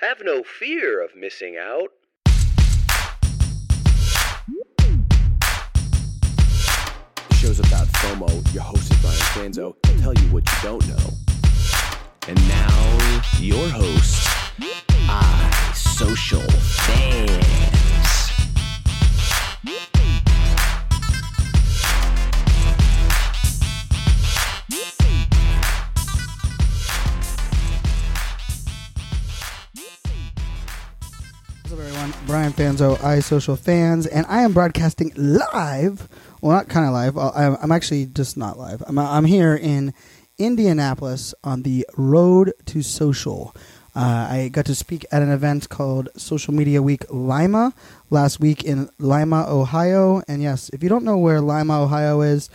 Have no fear of missing out. The show's about FOMO. Your host is Brian Fanzo. He'll tell you what you don't know. And now, your host, iSocialFanz. Brian Fanzo, iSocialFanz, and I am broadcasting live. Well, not kind of live. Uh, I'm, I'm actually just not live. I'm, I'm here in Indianapolis on the Road to Social. Uh, I got to speak at an event called Social Media Week Lima last week in Lima, Ohio. And yes, if you don't know where Lima, Ohio is,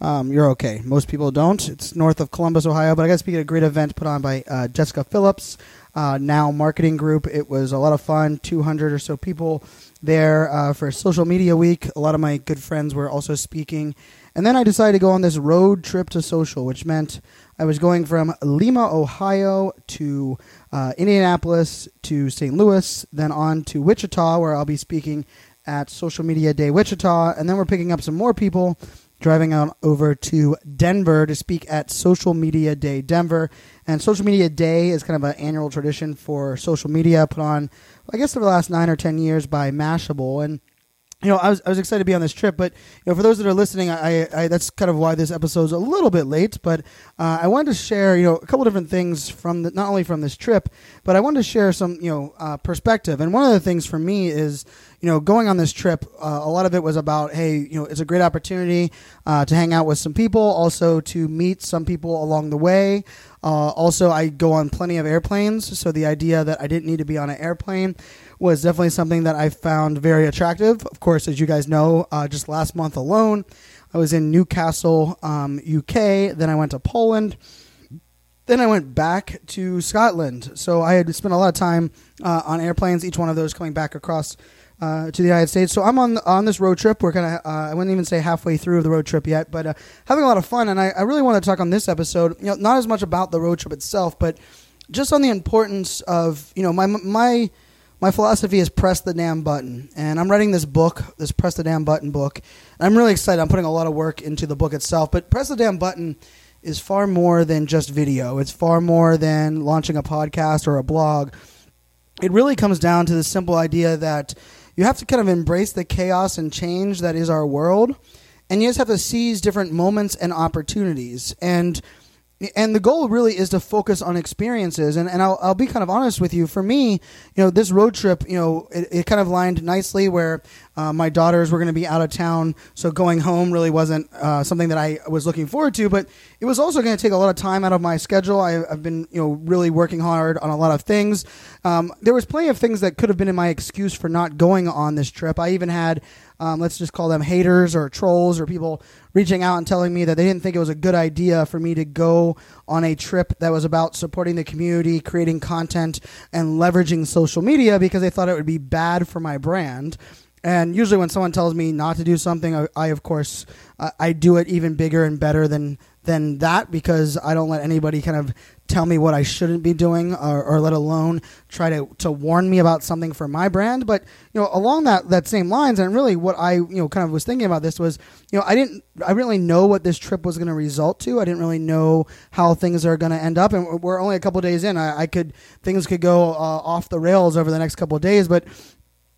um, you're okay. Most people don't. It's north of Columbus, Ohio. But I got to speak at a great event put on by uh, Jessica Phillips, uh, Now Marketing Group. It was a lot of fun. 200 or so people there uh, for Social Media Week. A lot of my good friends were also speaking. And then I decided to go on this road trip to social, which meant I was going from Lima, Ohio to uh, Indianapolis to St. Louis, then on to Wichita, where I'll be speaking at Social Media Day Wichita. And then we're picking up some more people driving out over to Denver to speak at Social Media Day Denver. And Social Media Day is kind of an annual tradition for social media put on, I guess, over the last nine or ten years by Mashable. And you know, I was I was excited to be on this trip, but you know, for those that are listening, I, I that's kind of why this episode's a little bit late. But uh, I wanted to share, you know, a couple different things from the, not only from this trip, but I wanted to share some, you know, uh, perspective. And one of the things for me is, you know, going on this trip, uh, a lot of it was about, hey, you know, it's a great opportunity uh, to hang out with some people, also to meet some people along the way. Uh, also, I go on plenty of airplanes, so the idea that I didn't need to be on an airplane was definitely something that I found very attractive. Of course, as you guys know, uh, just last month alone, I was in Newcastle, um, UK. Then I went to Poland. Then I went back to Scotland. So I had spent a lot of time uh, on airplanes, each one of those coming back across uh, to the United States. So I'm on on this road trip. We're kind of uh, I wouldn't even say halfway through the road trip yet, but uh, having a lot of fun. And I, I really want to talk on this episode, you know, not as much about the road trip itself, but just on the importance of you know my my my philosophy is press the damn button. And I'm writing this book, this press the damn button book. And I'm really excited. I'm putting a lot of work into the book itself. But press the damn button is far more than just video. It's far more than launching a podcast or a blog. It really comes down to the simple idea that you have to kind of embrace the chaos and change that is our world. And you just have to seize different moments and opportunities. And and the goal really is to focus on experiences. And, and I'll, I'll be kind of honest with you. For me you know this road trip you know it, it kind of lined nicely where uh, my daughters were going to be out of town. So going home really wasn't uh, something that i was looking forward to but it was also going to take a lot of time out of my schedule. I, have been you know really working hard on a lot of things. Um, there was plenty of things that could have been in my excuse for not going on this trip. I even had um, let's just call them haters or trolls or people reaching out and telling me that they didn't think it was a good idea for me to go on a trip that was about supporting the community, creating content, and leveraging social media because they thought it would be bad for my brand. And usually, when someone tells me not to do something, I, I of course, I, I do it even bigger and better than than that because I don't let anybody kind of tell me what I shouldn't be doing or, or, let alone try to, to warn me about something for my brand. But, you know, along that, that same lines, and really what I, you know, kind of was thinking about this was, you know, I didn't, I really know what this trip was going to result to. I didn't really know how things are going to end up. And we're only a couple days in. I, I, could, things could go uh, off the rails over the next couple days. But,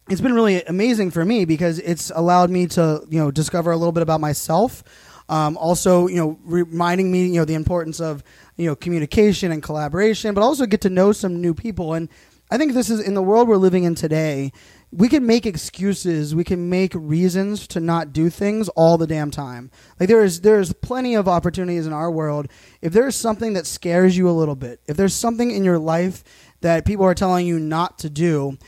it's been really amazing for me because it's allowed me to, you know, discover a little bit about myself. Um, also, you know, reminding me, you know, the importance of, you know, communication and collaboration, but also get to know some new people. And I think this is in the world we're living in today. We can make excuses, we can make reasons to not do things all the damn time. Like there is there's plenty of opportunities in our world. If there's something that scares you a little bit, if there's something in your life that people are telling you not to do,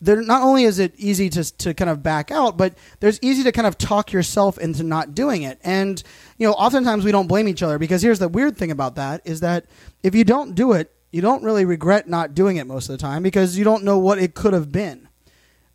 there not only is it easy to to kind of back out, but there's easy to kind of talk yourself into not doing it. And you know, oftentimes we don't blame each other because here's the weird thing about that is that if you don't do it, you don't really regret not doing it most of the time because you don't know what it could have been.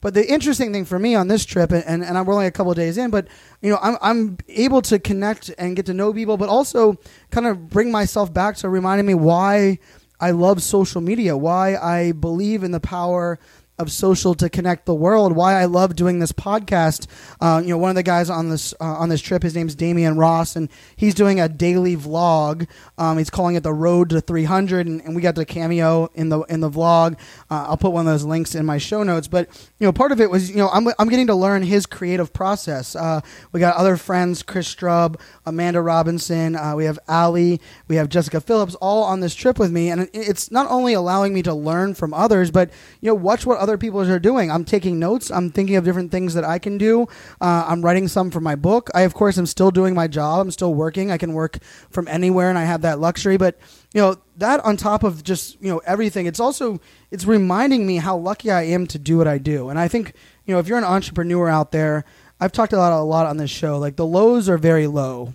But the interesting thing for me on this trip, and, and, I'm only a couple days in, but you know, I'm, I'm able to connect and get to know people, but also kind of bring myself back to reminding me why I love social media, why I believe in the power of social to connect the world. Why I love doing this podcast. Uh, you know, one of the guys on this uh, on this trip, his name's Demian Ross, and he's doing a daily vlog. Um, he's calling it the Road to 300, and, and, we got the cameo in the in the vlog. Uh, I'll put one of those links in my show notes. But you know, part of it was you know I'm I'm getting to learn his creative process. Uh, we got other friends, Chris Strub, Amanda Robinson. Uh, we have Ali. We have Jessica Phillips, all on this trip with me, and it's not only allowing me to learn from others, but you know, watch what other people are doing. I'm taking notes. I'm thinking of different things that I can do. Uh, I'm writing some for my book. I, of course, am still doing my job. I'm still working. I can work from anywhere, and I have that luxury. But you know that on top of just you know everything, it's also it's reminding me how lucky I am to do what I do. And I think you know if you're an entrepreneur out there, I've talked a lot a lot on this show. Like the lows are very low.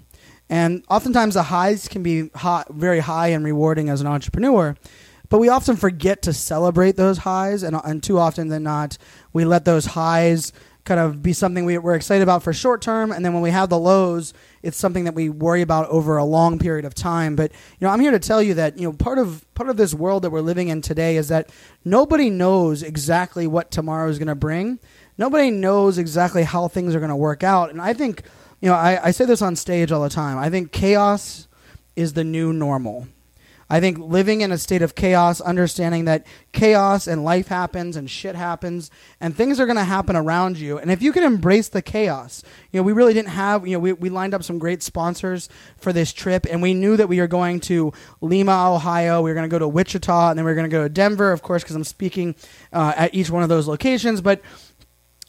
And oftentimes the highs can be hot, very high and rewarding as an entrepreneur. But we often forget to celebrate those highs, and, and too often than not, we let those highs kind of be something we, we're excited about for short term, and then when we have the lows, it's something that we worry about over a long period of time. But you know, I'm here to tell you that you know part of part of this world that we're living in today is that nobody knows exactly what tomorrow is going to bring. Nobody knows exactly how things are going to work out, and I think you know I, I say this on stage all the time. I think chaos is the new normal. I think living in a state of chaos, understanding that chaos and life happens and shit happens and things are going to happen around you. And if you can embrace the chaos, you know, we really didn't have, you know, we, we lined up some great sponsors for this trip and we knew that we were going to Lima, Ohio. We were going to go to Wichita and then we were going to go to Denver, of course, because I'm speaking uh, at each one of those locations. But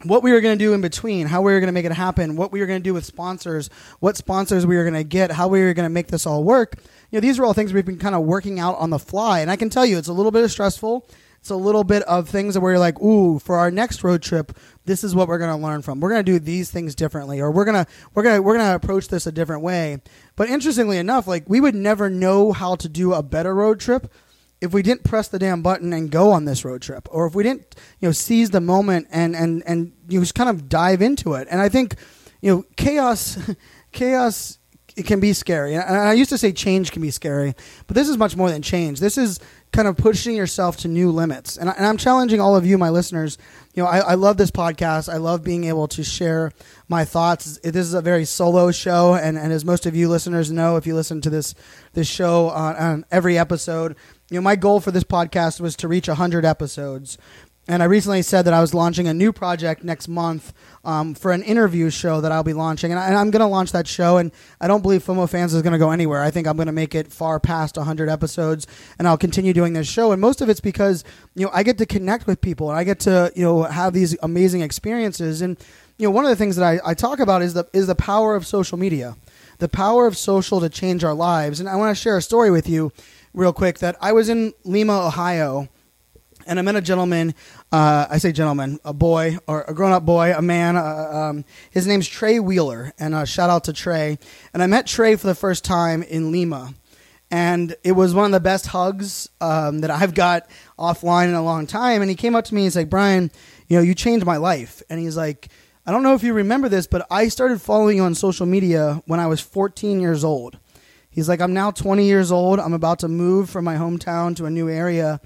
what we were going to do in between, how we were going to make it happen, what we were going to do with sponsors, what sponsors we were going to get, how we were going to make this all work you know, these are all things we've been kind of working out on the fly. And I can tell you, it's a little bit of stressful. It's a little bit of things where you're like, ooh, for our next road trip, this is what we're going to learn from. We're going to do these things differently, or we're going to we're going to we're going to approach this a different way. But interestingly enough, like we would never know how to do a better road trip if we didn't press the damn button and go on this road trip, or if we didn't, you know, seize the moment and and and you just kind of dive into it. And I think, you know, chaos, chaos it can be scary. And I used to say change can be scary, but this is much more than change. This is kind of pushing yourself to new limits. And, I, am challenging all of you, my listeners. You know, I, I, love this podcast. I love being able to share my thoughts. This is a very solo show, and, and as most of you listeners know, if you listen to this this show on, on every episode, you know, my goal for this podcast was to reach 100 episodes. And I recently said that I was launching a new project next month um, for an interview show that I'll be launching. And, I, am going to launch that show. And I don't believe FOMO Fanz is going to go anywhere. I think I'm going to make it far past 100 episodes. And I'll continue doing this show. And most of it's because, you know, I get to connect with people and I get to, you know, have these amazing experiences. And, you know, one of the things that I, I talk about is the, is the power of social media, the power of social to change our lives. And I want to share a story with you real quick that I was in Lima, Ohio and I met a gentleman. Uh, I say gentleman, a boy or a grown-up boy, a man. Uh, um, his name's Trey Wheeler, and uh, shout out to Trey. And I met Trey for the first time in Lima, and it was one of the best hugs um, that I've got offline in a long time. And he came up to me and he's like, "Brian, you know, you changed my life." And he's like, "I don't know if you remember this, but I started following you on social media when I was 14 years old." He's like, "I'm now 20 years old. I'm about to move from my hometown to a new area."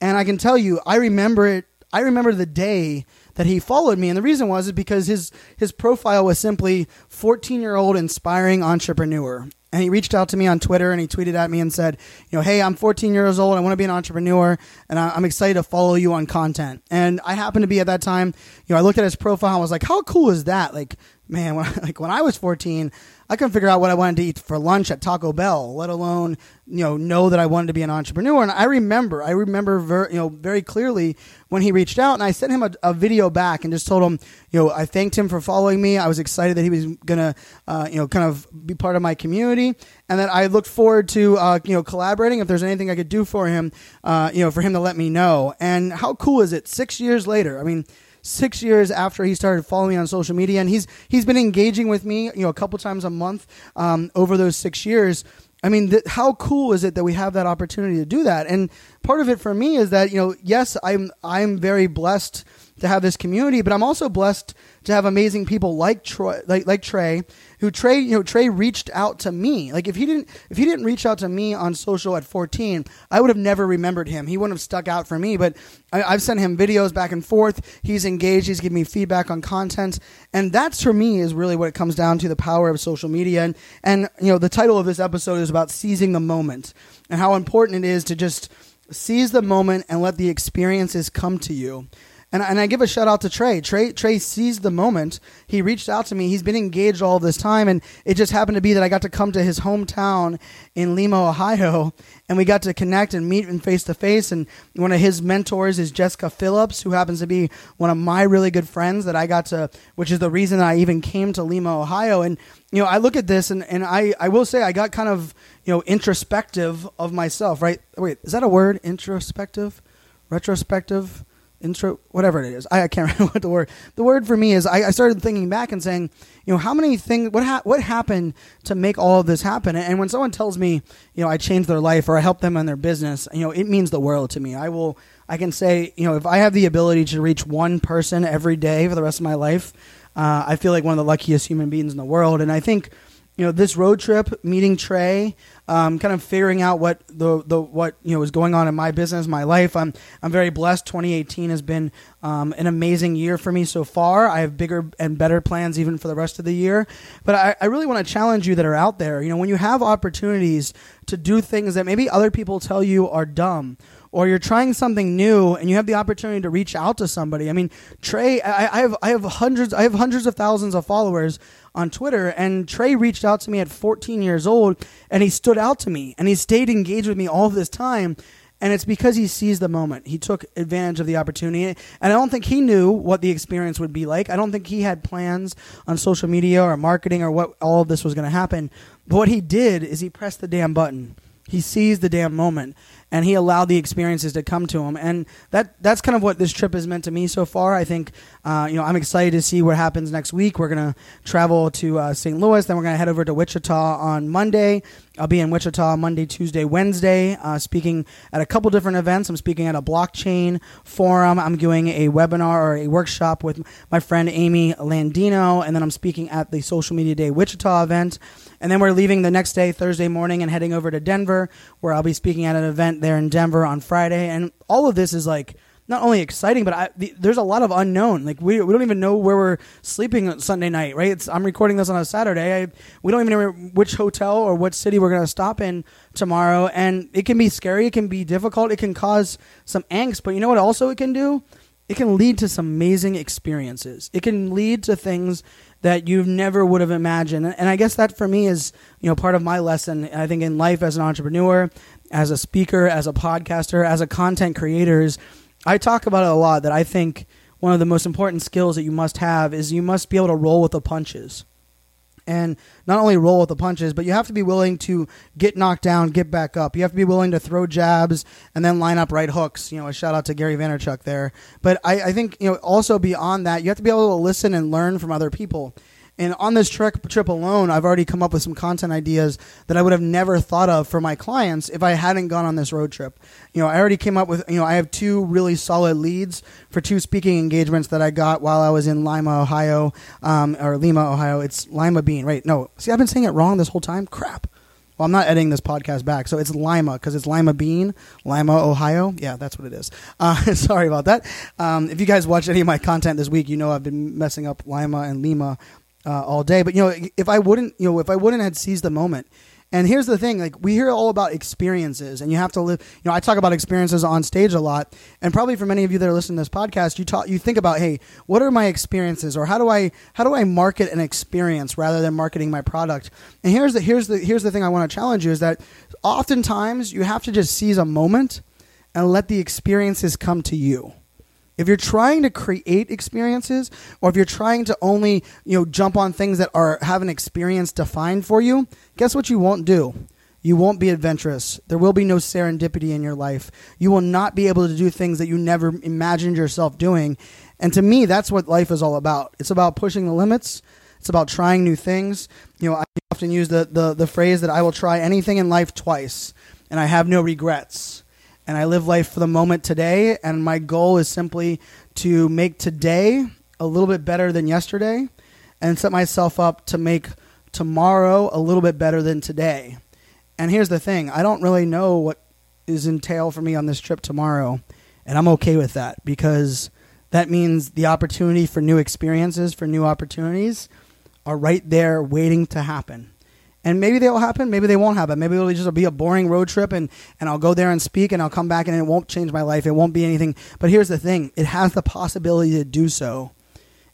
And I can tell you, I remember it. I remember the day that he followed me, and the reason was is because his his profile was simply 14 year old inspiring entrepreneur. And he reached out to me on Twitter and he tweeted at me and said, you know, hey, I'm 14 years old. I want to be an entrepreneur and I'm excited to follow you on content. And I happened to be at that time, you know, I looked at his profile and was like, how cool is that? Like, man, when, like when I was 14, I couldn't figure out what I wanted to eat for lunch at Taco Bell, let alone you know know that I wanted to be an entrepreneur. And I remember, I remember very you know very clearly when he reached out, and I sent him a, a video back and just told him, you know, I thanked him for following me. I was excited that he was gonna uh, you know kind of be part of my community, and that I looked forward to uh, you know collaborating if there's anything I could do for him, uh, you know, for him to let me know. And how cool is it? Six years later, I mean six years after he started following me on social media, and he's he's been engaging with me, you know, a couple times a month um, over those six years. I mean, th- how cool is it that we have that opportunity to do that? And part of it for me is that you know, yes, I'm I'm very blessed to have this community, but I'm also blessed to have amazing people like Troy, like, like Trey, who Trey, you know, Trey reached out to me. Like if he didn't, if he didn't reach out to me on social at 14, I would have never remembered him. He wouldn't have stuck out for me. But I, I've sent him videos back and forth. He's engaged. He's giving me feedback on content, and that's for me is really what it comes down to: the power of social media. And and you know, the title of this episode is about seizing the moment and how important it is to just seize the moment and let the experiences come to you. And, and I give a shout out to Trey. Trey Trey seized the moment. He reached out to me. He's been engaged all this time, and it just happened to be that I got to come to his hometown in Lima, Ohio, and we got to connect and meet in face to face. And one of his mentors is Jessica Phillips, who happens to be one of my really good friends that I got to, which is the reason I even came to Lima, Ohio. And you know, I look at this, and and I I will say I got kind of you know introspective of myself. Right? Wait, is that a word? Introspective, retrospective intro, whatever it is. I, I, can't remember what the word. The word for me is I, I started thinking back and saying, you know, how many things, what ha- what happened to make all of this happen? And when someone tells me, you know, I changed their life or I helped them in their business, you know, it means the world to me. I will, I can say, you know, if I have the ability to reach one person every day for the rest of my life, uh, I feel like one of the luckiest human beings in the world. And I think, you know, this road trip, meeting Trey, um, kind of figuring out what the the what you know is going on in my business, my life. I'm I'm very blessed. 2018 has been um, an amazing year for me so far. I have bigger and better plans even for the rest of the year. But I, I really want to challenge you that are out there. You know, when you have opportunities to do things that maybe other people tell you are dumb or you're trying something new and you have the opportunity to reach out to somebody. I mean, Trey, I, I, have I have hundreds I have hundreds of thousands of followers on Twitter, and Trey reached out to me at 14 years old, and he stood out to me, and he stayed engaged with me all this time. And it's because he seized the moment. He took advantage of the opportunity. And I don't think he knew what the experience would be like. I don't think he had plans on social media or marketing or what all of this was going to happen. But what he did is he pressed the damn button. He seized the damn moment and he allowed the experiences to come to him. And that that's kind of what this trip has meant to me so far. I think uh, you know I'm excited to see what happens next week. We're gonna travel to uh, St. Louis, then we're gonna head over to Wichita on Monday. I'll be in Wichita Monday, Tuesday, Wednesday, uh, speaking at a couple different events. I'm speaking at a blockchain forum. I'm doing a webinar or a workshop with my friend Amy Landino, and then I'm speaking at the Social Media Day Wichita event. And then we're leaving the next day, Thursday morning, and heading over to Denver, where I'll be speaking at an event there in Denver on Friday. And all of this is like not only exciting, but I, the, there's a lot of unknown. Like we, we don't even know where we're sleeping Sunday night, right? It's, I'm recording this on a Saturday. I, we don't even know which hotel or what city we're going to stop in tomorrow, and it can be scary. It can be difficult. It can cause some angst. But you know what? Also, it can do. It can lead to some amazing experiences. It can lead to things that you never would have imagined. And I guess that for me is, you know, part of my lesson. I think in life as an entrepreneur, as a speaker, as a podcaster, as a content creator, is I talk about it a lot that I think one of the most important skills that you must have is you must be able to roll with the punches and not only roll with the punches, but you have to be willing to get knocked down, get back up. You have to be willing to throw jabs and then line up right hooks. You know, a shout out to Gary Vaynerchuk there. But I, I think you know also beyond that, you have to be able to listen and learn from other people. And on this trip, trip alone, I've already come up with some content ideas that I would have never thought of for my clients if I hadn't gone on this road trip. You know, I already came up with, you know, I have two really solid leads for two speaking engagements that I got while I was in Lima, Ohio, um, or Lima, Ohio. It's Lima Bean, right? No, see, I've been saying it wrong this whole time. Crap. Well, I'm not editing this podcast back, so it's Lima because it's Lima Bean, Lima, Ohio. Yeah, that's what it is. Uh, sorry about that. Um, if you guys watch any of my content this week, you know I've been messing up Lima and Lima uh, all day. But you know, if I wouldn't, you know, if I wouldn't had seized the moment. And here's the thing: like we hear all about experiences, and you have to live. You know, I talk about experiences on stage a lot, and probably for many of you that are listening to this podcast, you talk, you think about, hey, what are my experiences, or how do I how do I market an experience rather than marketing my product? And here's the here's the here's the thing I want to challenge you is that oftentimes you have to just seize a moment and let the experiences come to you. If you're trying to create experiences, or if you're trying to only you know jump on things that are have an experience defined for you, guess what you won't do? You won't be adventurous. There will be no serendipity in your life. You will not be able to do things that you never imagined yourself doing. And to me, that's what life is all about. It's about pushing the limits. It's about trying new things. You know, I often use the, the, the phrase that I will try anything in life twice, and I have no regrets. And I live life for the moment today. And my goal is simply to make today a little bit better than yesterday and set myself up to make tomorrow a little bit better than today. And here's the thing I don't really know what is entail for me on this trip tomorrow. And I'm okay with that because that means the opportunity for new experiences, for new opportunities are right there waiting to happen. And maybe they'll happen, maybe they won't happen. Maybe it'll just be a boring road trip and, and I'll go there and speak and I'll come back and it won't change my life. It won't be anything. But here's the thing it has the possibility to do so.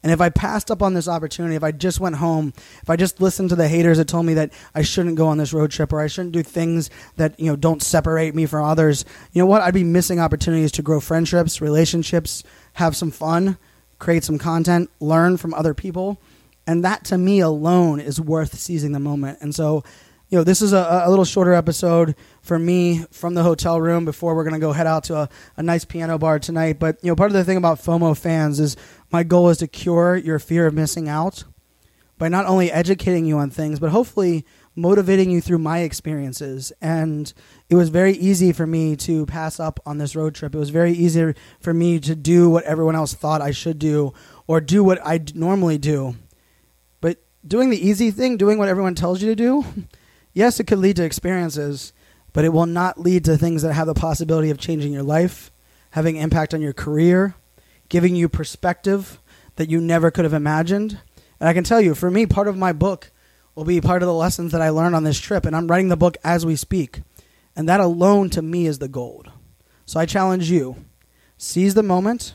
And if I passed up on this opportunity, if I just went home, if I just listened to the haters that told me that I shouldn't go on this road trip or I shouldn't do things that, you know, don't separate me from others, you know what? I'd be missing opportunities to grow friendships, relationships, have some fun, create some content, learn from other people. And that to me alone is worth seizing the moment. And so, you know, this is a, a little shorter episode for me from the hotel room before we're going to go head out to a, a nice piano bar tonight. But, you know, part of the thing about FOMO Fanz is my goal is to cure your fear of missing out by not only educating you on things, but hopefully motivating you through my experiences. And it was very easy for me to pass up on this road trip. It was very easy for me to do what everyone else thought I should do or do what I normally do doing the easy thing, doing what everyone tells you to do, yes, it could lead to experiences, but it will not lead to things that have the possibility of changing your life, having impact on your career, giving you perspective that you never could have imagined. And I can tell you, for me, part of my book will be part of the lessons that I learned on this trip, and I'm writing the book as we speak. And that alone to me is the gold. So I challenge you seize the moment,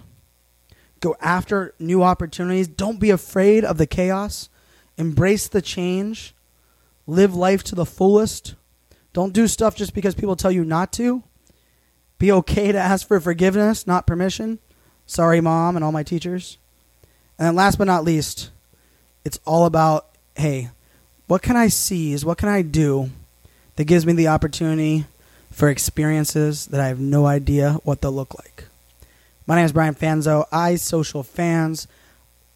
go after new opportunities, don't be afraid of the chaos Embrace the change. Live life to the fullest. Don't do stuff just because people tell you not to. Be okay to ask for forgiveness, not permission. Sorry, mom, and all my teachers. And then last but not least, it's all about hey, what can I seize? What can I do that gives me the opportunity for experiences that I have no idea what they'll look like? My name is Brian Fanzo. iSocialFanz.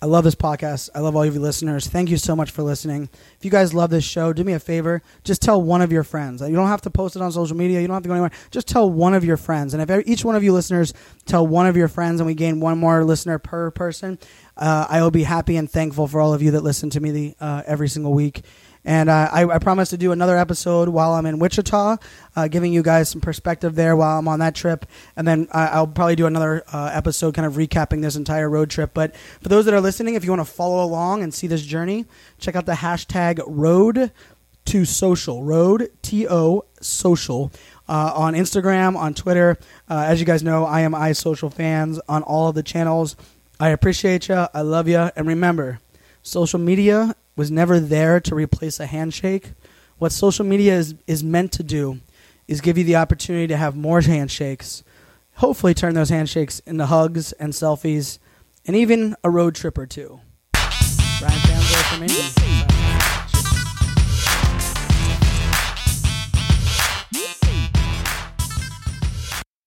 I love this podcast. I love all of you listeners. Thank you so much for listening. If you guys love this show, do me a favor. Just tell one of your friends. You don't have to post it on social media. You don't have to go anywhere. Just tell one of your friends. And if each one of you listeners tell one of your friends and we gain one more listener per person, uh, I will be happy and thankful for all of you that listen to me the, uh, every single week. And uh, I, I, promise to do another episode while I'm in Wichita, uh, giving you guys some perspective there while I'm on that trip. And then I'll probably do another uh, episode kind of recapping this entire road trip. But for those that are listening, if you want to follow along and see this journey, check out the hashtag road to social, road T O social. Uh, on Instagram, on Twitter. Uh, as you guys know, I am iSocialFanz on all of the channels. I appreciate you. I love you. And remember, social media was never there to replace a handshake. What social media is, is meant to do is give you the opportunity to have more handshakes, hopefully, turn those handshakes into hugs and selfies, and even a road trip or two. Fanzo.